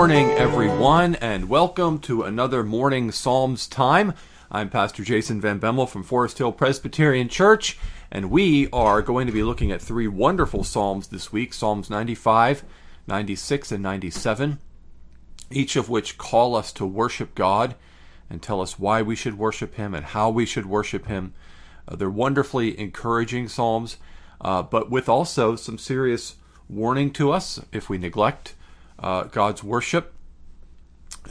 Morning, everyone, and welcome to another morning Psalms time. I'm Pastor Jason Van Bemmel from Forest Hill Presbyterian Church, and we are going to be looking at three wonderful Psalms this week Psalms 95, 96, and 97, each of which call us to worship God and tell us why we should worship Him and how we should worship Him. Uh, they're wonderfully encouraging Psalms, uh, but with also some serious warning to us if we neglect uh, God's worship.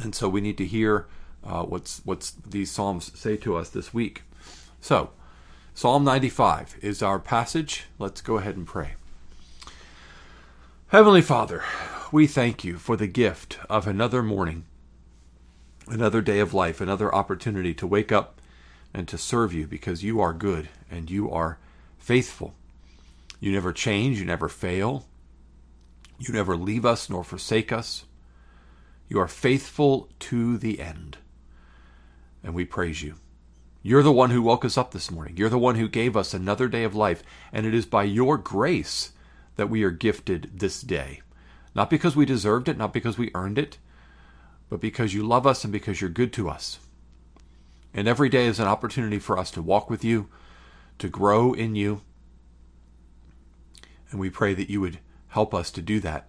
And so we need to hear uh, what's what's these psalms say to us this week. So, Psalm 95 is our passage. Let's go ahead and pray. Heavenly Father, we thank you for the gift of another morning, another day of life, another opportunity to wake up and to serve you because you are good and you are faithful. You never change, you never fail. You never leave us nor forsake us. You are faithful to the end. And we praise you. You're the one who woke us up this morning. You're the one who gave us another day of life. And it is by your grace that we are gifted this day. Not because we deserved it, not because we earned it, but because you love us and because you're good to us. And every day is an opportunity for us to walk with you, to grow in you. And we pray that you would Help us to do that.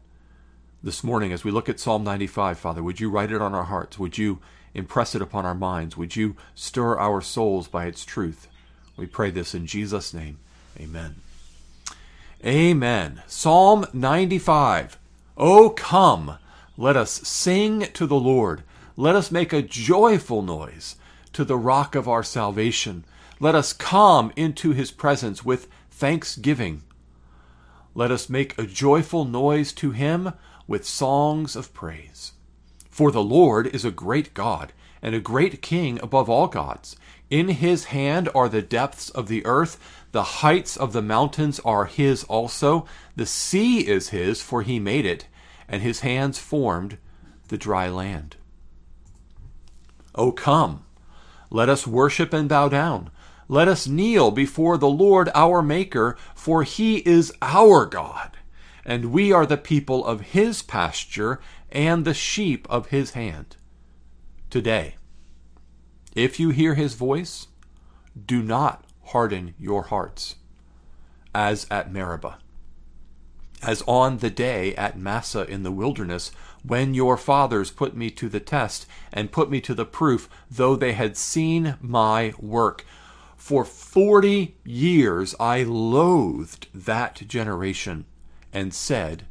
This morning, as we look at Psalm 95, Father, would you write it on our hearts? Would you impress it upon our minds? Would you stir our souls by its truth? We pray this in Jesus' name. Amen. Amen. Psalm 95. Oh, come, let us sing to the Lord. Let us make a joyful noise to the rock of our salvation. Let us come into his presence with thanksgiving. Let us make a joyful noise to him with songs of praise. For the Lord is a great God, and a great King above all gods. In his hand are the depths of the earth, the heights of the mountains are his also. The sea is his, for he made it, and his hands formed the dry land. O come, let us worship and bow down. Let us kneel before the Lord our Maker, for he is our God, and we are the people of his pasture and the sheep of his hand. Today, if you hear his voice, do not harden your hearts, as at Meribah, as on the day at Massah in the wilderness, when your fathers put me to the test and put me to the proof, though they had seen my work. For 40 years I loathed that generation and said,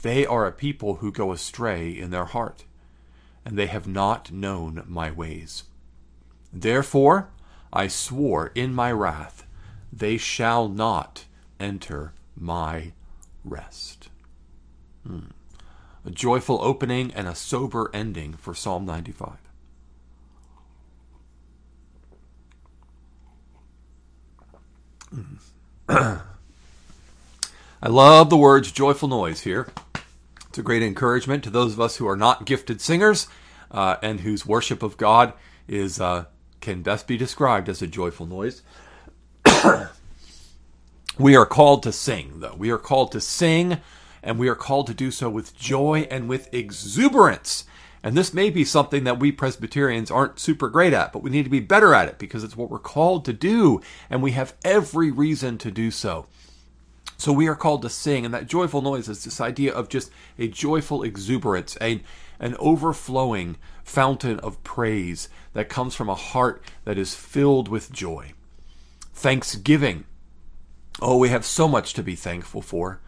They are a people who go astray in their heart, and they have not known my ways. Therefore I swore in my wrath, They shall not enter my rest. Hmm. A joyful opening and a sober ending for Psalm 95. I love the words joyful noise here. It's a great encouragement to those of us who are not gifted singers uh, and whose worship of God is uh, can best be described as a joyful noise. we are called to sing, though. We are called to sing, and we are called to do so with joy and with exuberance. And this may be something that we Presbyterians aren't super great at, but we need to be better at it because it's what we're called to do, and we have every reason to do so. So we are called to sing, and that joyful noise is this idea of just a joyful exuberance, a, an overflowing fountain of praise that comes from a heart that is filled with joy. Thanksgiving. Oh, we have so much to be thankful for.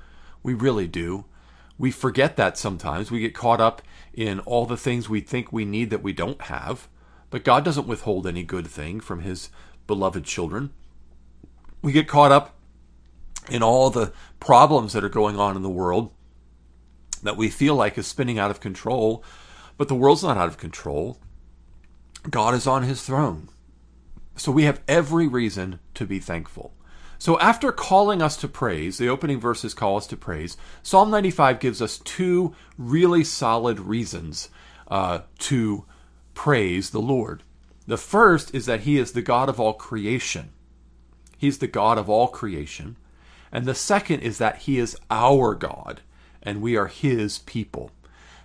We really do. We forget that sometimes. We get caught up in all the things we think we need that we don't have. But God doesn't withhold any good thing from his beloved children. We get caught up in all the problems that are going on in the world that we feel like is spinning out of control, but the world's not out of control. God is on his throne. So we have every reason to be thankful. So, after calling us to praise, the opening verses call us to praise, Psalm 95 gives us two really solid reasons uh, to praise the Lord. The first is that He is the God of all creation. He's the God of all creation. And the second is that He is our God, and we are His people.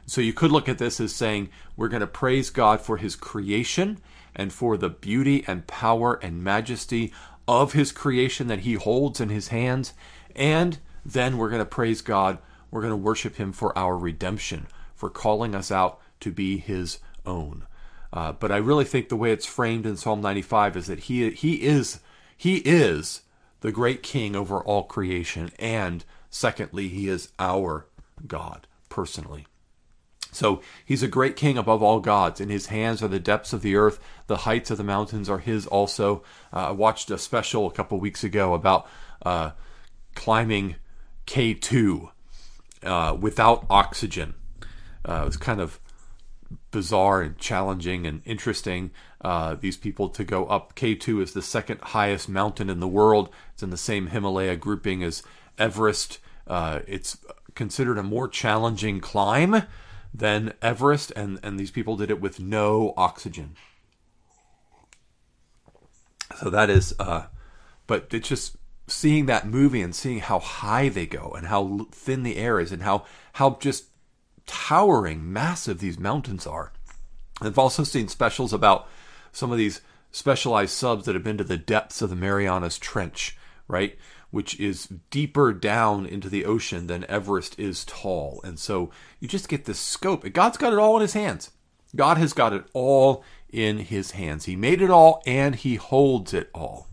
So you could look at this as saying we're going to praise God for his creation and for the beauty and power and majesty of his creation that he holds in his hands. And then we're going to praise God. We're going to worship him for our redemption, for calling us out to be his own. Uh, but I really think the way it's framed in Psalm 95 is that he he is he is the great king over all creation and secondly he is our God personally. So he's a great king above all gods. In his hands are the depths of the earth. The heights of the mountains are his also. Uh, I watched a special a couple weeks ago about uh, climbing K2 uh, without oxygen. Uh, it was kind of bizarre and challenging and interesting. Uh, these people to go up. K2 is the second highest mountain in the world. It's in the same Himalaya grouping as Everest. Uh, it's considered a more challenging climb than Everest, and, and these people did it with no oxygen. So that is, uh, but it's just seeing that movie and seeing how high they go and how thin the air is and how how just towering, massive these mountains are. I've also seen specials about some of these specialized subs that have been to the depths of the Marianas Trench, right? Which is deeper down into the ocean than Everest is tall. And so you just get this scope. God's got it all in his hands. God has got it all in his hands. He made it all and he holds it all.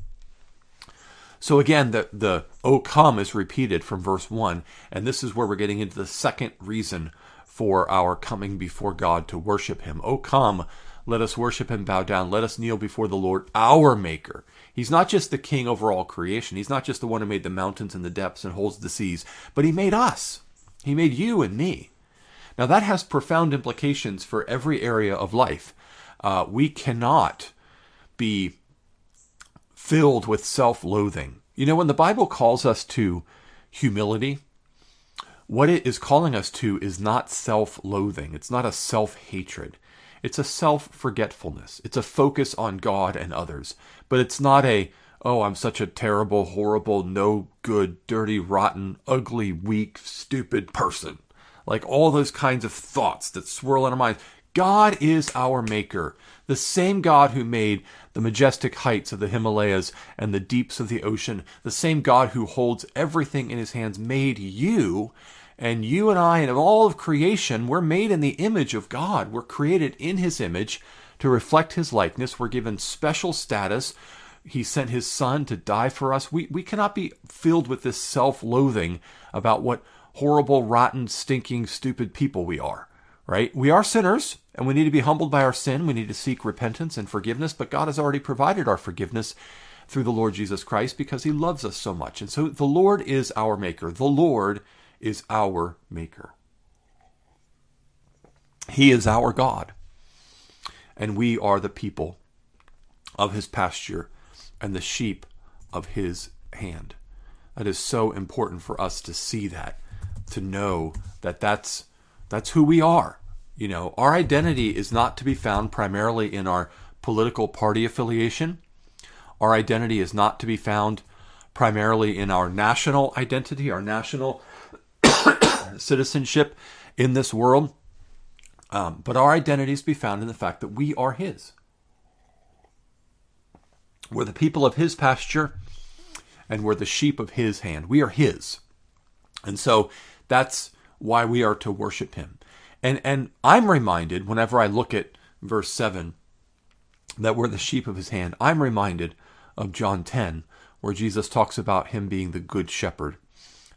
So again, the, the O come is repeated from verse 1, and this is where we're getting into the second reason for our coming before God to worship Him. Oh, come, let us worship and bow down. Let us kneel before the Lord, our Maker. He's not just the King over all creation. He's not just the one who made the mountains and the depths and holds the seas, but He made us. He made you and me. Now, that has profound implications for every area of life. Uh, we cannot be filled with self loathing. You know, when the Bible calls us to humility, what it is calling us to is not self loathing, it's not a self hatred. It's a self forgetfulness. It's a focus on God and others. But it's not a, oh, I'm such a terrible, horrible, no good, dirty, rotten, ugly, weak, stupid person. Like all those kinds of thoughts that swirl in our minds. God is our maker. The same God who made the majestic heights of the Himalayas and the deeps of the ocean, the same God who holds everything in his hands, made you. And you and I and all of creation, we're made in the image of God. We're created in his image to reflect his likeness. We're given special status. He sent his son to die for us. We, we cannot be filled with this self loathing about what horrible, rotten, stinking, stupid people we are right? We are sinners and we need to be humbled by our sin. We need to seek repentance and forgiveness, but God has already provided our forgiveness through the Lord Jesus Christ because he loves us so much. And so the Lord is our maker. The Lord is our maker. He is our God. And we are the people of his pasture and the sheep of his hand. That is so important for us to see that, to know that that's that's who we are. You know, our identity is not to be found primarily in our political party affiliation. Our identity is not to be found primarily in our national identity, our national citizenship in this world. Um, but our to be found in the fact that we are His. We're the people of His pasture and we're the sheep of His hand. We are His. And so that's why we are to worship him. And and I'm reminded whenever I look at verse 7 that we're the sheep of his hand. I'm reminded of John 10 where Jesus talks about him being the good shepherd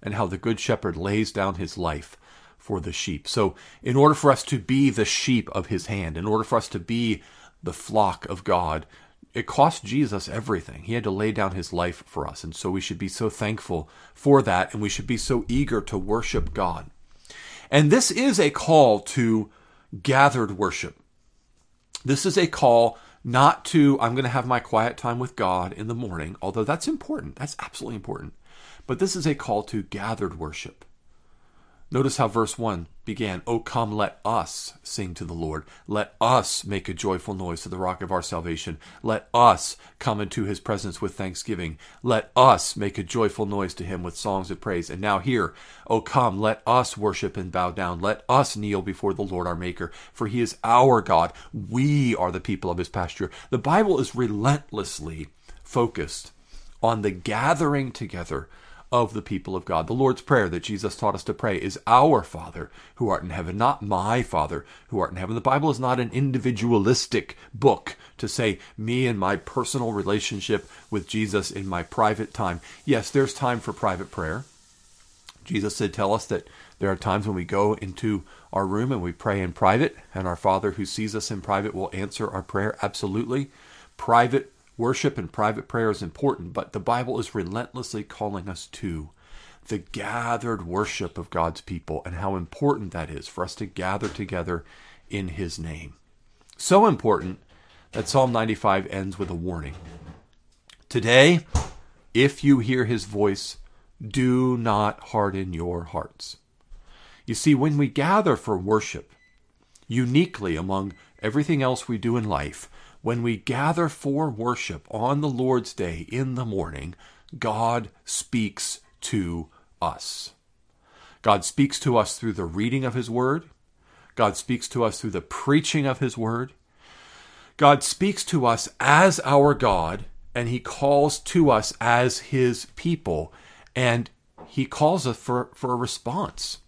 and how the good shepherd lays down his life for the sheep. So, in order for us to be the sheep of his hand, in order for us to be the flock of God, it cost Jesus everything. He had to lay down his life for us. And so we should be so thankful for that, and we should be so eager to worship God. And this is a call to gathered worship. This is a call not to, I'm going to have my quiet time with God in the morning, although that's important. That's absolutely important. But this is a call to gathered worship. Notice how verse 1 began, O come, let us sing to the Lord. Let us make a joyful noise to the rock of our salvation. Let us come into his presence with thanksgiving. Let us make a joyful noise to him with songs of praise. And now here, O come, let us worship and bow down. Let us kneel before the Lord our Maker, for he is our God. We are the people of his pasture. The Bible is relentlessly focused on the gathering together of the people of God. The Lord's Prayer that Jesus taught us to pray is Our Father who art in heaven, not my Father who art in heaven. The Bible is not an individualistic book to say me and my personal relationship with Jesus in my private time. Yes, there's time for private prayer. Jesus did tell us that there are times when we go into our room and we pray in private, and our Father who sees us in private will answer our prayer. Absolutely. Private Worship and private prayer is important, but the Bible is relentlessly calling us to the gathered worship of God's people and how important that is for us to gather together in His name. So important that Psalm 95 ends with a warning. Today, if you hear His voice, do not harden your hearts. You see, when we gather for worship, uniquely among everything else we do in life, when we gather for worship on the Lord's Day in the morning, God speaks to us. God speaks to us through the reading of His Word. God speaks to us through the preaching of His Word. God speaks to us as our God, and He calls to us as His people, and He calls us for, for a response.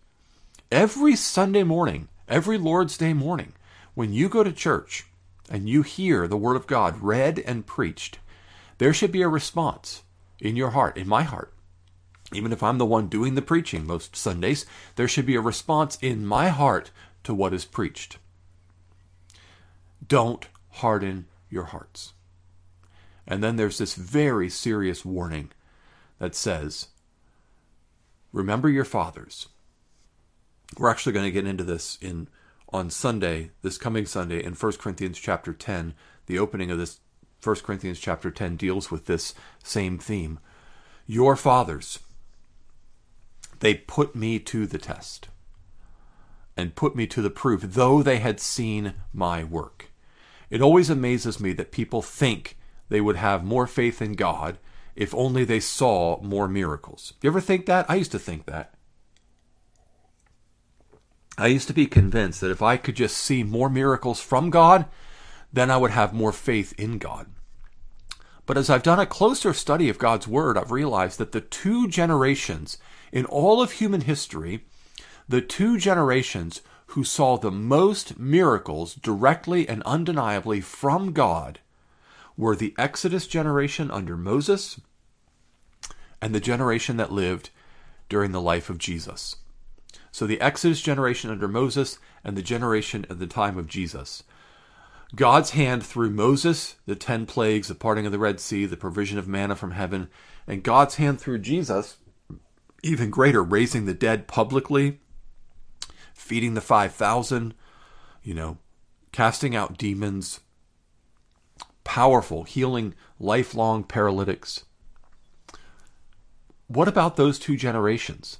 Every Sunday morning, every Lord's Day morning, when you go to church, and you hear the Word of God read and preached, there should be a response in your heart, in my heart. Even if I'm the one doing the preaching most Sundays, there should be a response in my heart to what is preached. Don't harden your hearts. And then there's this very serious warning that says, Remember your fathers. We're actually going to get into this in on Sunday, this coming Sunday, in 1 Corinthians chapter 10. The opening of this 1 Corinthians chapter 10 deals with this same theme. Your fathers, they put me to the test and put me to the proof, though they had seen my work. It always amazes me that people think they would have more faith in God if only they saw more miracles. You ever think that? I used to think that. I used to be convinced that if I could just see more miracles from God, then I would have more faith in God. But as I've done a closer study of God's Word, I've realized that the two generations in all of human history, the two generations who saw the most miracles directly and undeniably from God were the Exodus generation under Moses and the generation that lived during the life of Jesus. So the Exodus generation under Moses and the generation at the time of Jesus. God's hand through Moses, the ten plagues, the parting of the Red Sea, the provision of manna from heaven, and God's hand through Jesus, even greater, raising the dead publicly, feeding the 5,000, you know, casting out demons, powerful, healing lifelong paralytics. What about those two generations?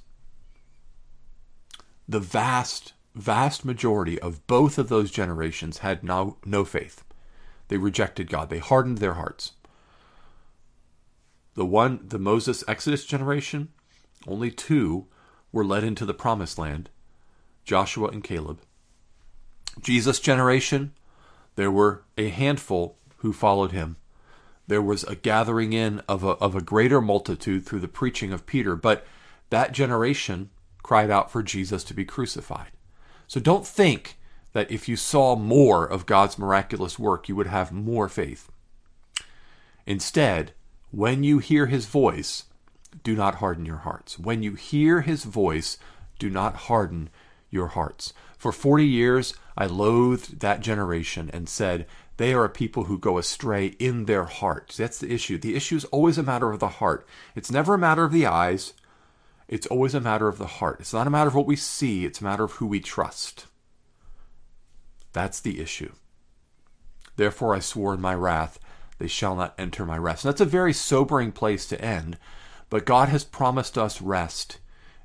The vast, vast majority of both of those generations had no, no faith. They rejected God, they hardened their hearts. The one, the Moses Exodus generation, only two were led into the promised land Joshua and Caleb. Jesus' generation, there were a handful who followed him. There was a gathering in of a, of a greater multitude through the preaching of Peter, but that generation cried out for Jesus to be crucified. So don't think that if you saw more of God's miraculous work, you would have more faith. Instead, when you hear his voice, do not harden your hearts. When you hear his voice, do not harden your hearts. For 40 years, I loathed that generation and said, they are a people who go astray in their hearts. That's the issue. The issue is always a matter of the heart. It's never a matter of the eyes. It's always a matter of the heart. It's not a matter of what we see, it's a matter of who we trust. That's the issue. Therefore I swore in my wrath, they shall not enter my rest. And that's a very sobering place to end, but God has promised us rest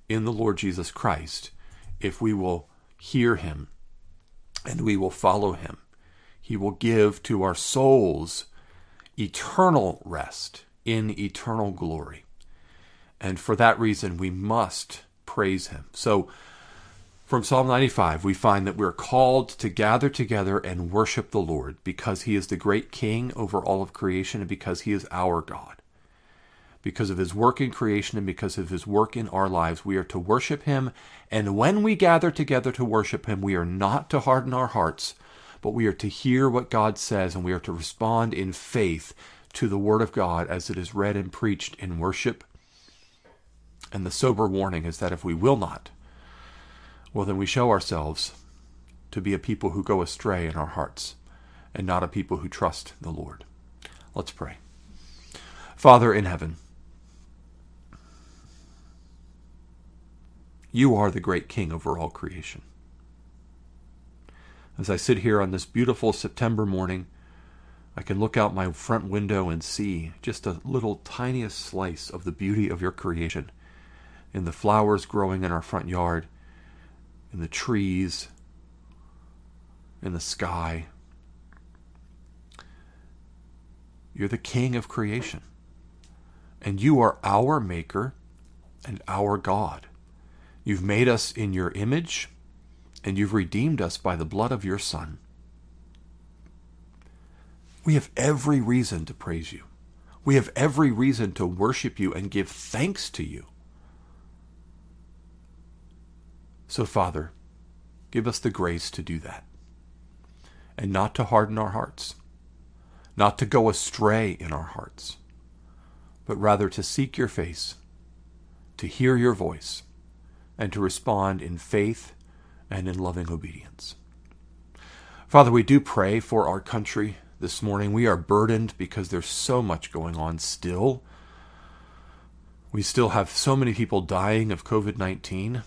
in the Lord Jesus Christ. if we will hear him and we will follow him. He will give to our souls eternal rest in eternal glory. And for that reason, we must praise him. So, from Psalm 95, we find that we're called to gather together and worship the Lord because he is the great king over all of creation and because he is our God. Because of his work in creation and because of his work in our lives, we are to worship him. And when we gather together to worship him, we are not to harden our hearts, but we are to hear what God says and we are to respond in faith to the word of God as it is read and preached in worship. And the sober warning is that if we will not, well, then we show ourselves to be a people who go astray in our hearts and not a people who trust the Lord. Let's pray. Father in heaven, you are the great King over all creation. As I sit here on this beautiful September morning, I can look out my front window and see just a little tiniest slice of the beauty of your creation in the flowers growing in our front yard in the trees, in the sky. You're the king of creation. And you are our maker and our God. You've made us in your image, and you've redeemed us by the blood of your Son. We have every reason to praise you. We have every reason to worship you and give thanks to you. So, Father, give us the grace to do that and not to harden our hearts, not to go astray in our hearts, but rather to seek your face, to hear your voice, and to respond in faith and in loving obedience. Father, we do pray for our country this morning. We are burdened because there's so much going on still. We still have so many people dying of COVID 19.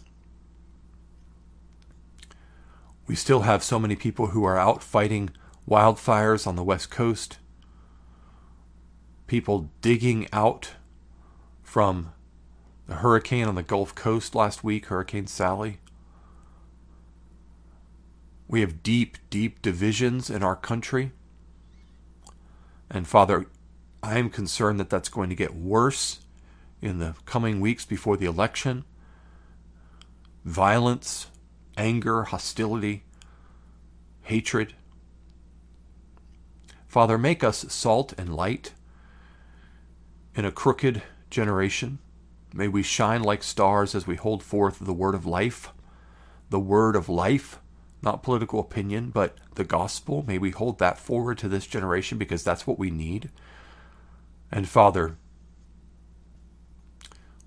We still have so many people who are out fighting wildfires on the West Coast, people digging out from the hurricane on the Gulf Coast last week, Hurricane Sally. We have deep, deep divisions in our country. And Father, I am concerned that that's going to get worse in the coming weeks before the election. Violence, anger, hostility, hatred. Father, make us salt and light in a crooked generation. May we shine like stars as we hold forth the word of life, the word of life, not political opinion, but the gospel. May we hold that forward to this generation because that's what we need. And Father,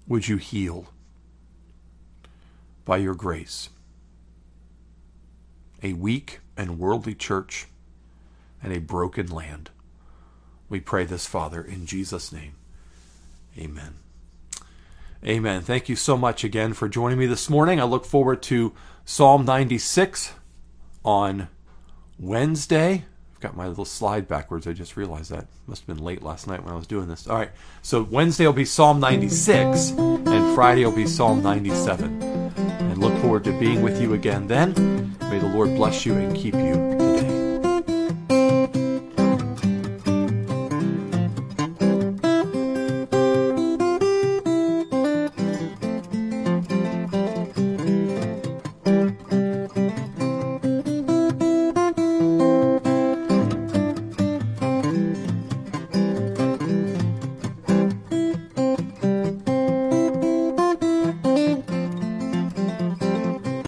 would you heal by your grace? A weak and worldly church, and a broken land. We pray this, Father, in Jesus' name. Amen. Amen. Thank you so much again for joining me this morning. I look forward to Psalm 96 on Wednesday. I've got my little slide backwards. I just realized that. Must have been late last night when I was doing this. All right. So Wednesday will be Psalm 96, and Friday will be Psalm 97. Forward to being with you again then. May the Lord bless you and keep you.